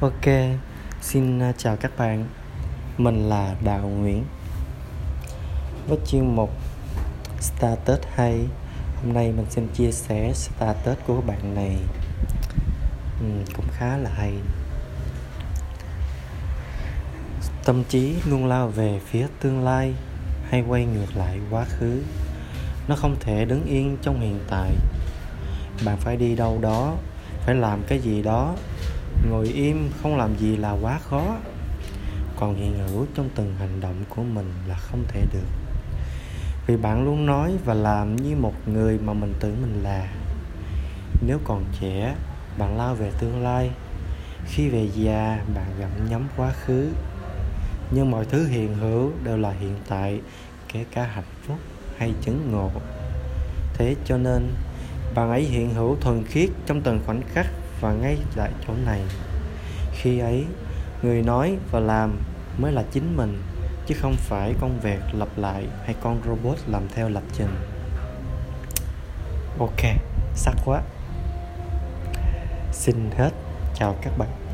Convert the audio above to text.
Ok, xin à, chào các bạn. Mình là Đào Nguyễn. Với chuyên mục Status hay, hôm nay mình xin chia sẻ status của bạn này. Ừ, cũng khá là hay. Tâm trí luôn lao về phía tương lai hay quay ngược lại quá khứ. Nó không thể đứng yên trong hiện tại. Bạn phải đi đâu đó, phải làm cái gì đó ngồi im không làm gì là quá khó. Còn hiện hữu trong từng hành động của mình là không thể được. Vì bạn luôn nói và làm như một người mà mình tưởng mình là. Nếu còn trẻ, bạn lao về tương lai. Khi về già, bạn gặm nhấm quá khứ. Nhưng mọi thứ hiện hữu đều là hiện tại, kể cả hạnh phúc hay chứng ngộ. Thế cho nên, bạn ấy hiện hữu thuần khiết trong từng khoảnh khắc và ngay tại chỗ này. Khi ấy, người nói và làm mới là chính mình, chứ không phải con vẹt lặp lại hay con robot làm theo lập trình. Ok, sắc quá. Xin hết, chào các bạn.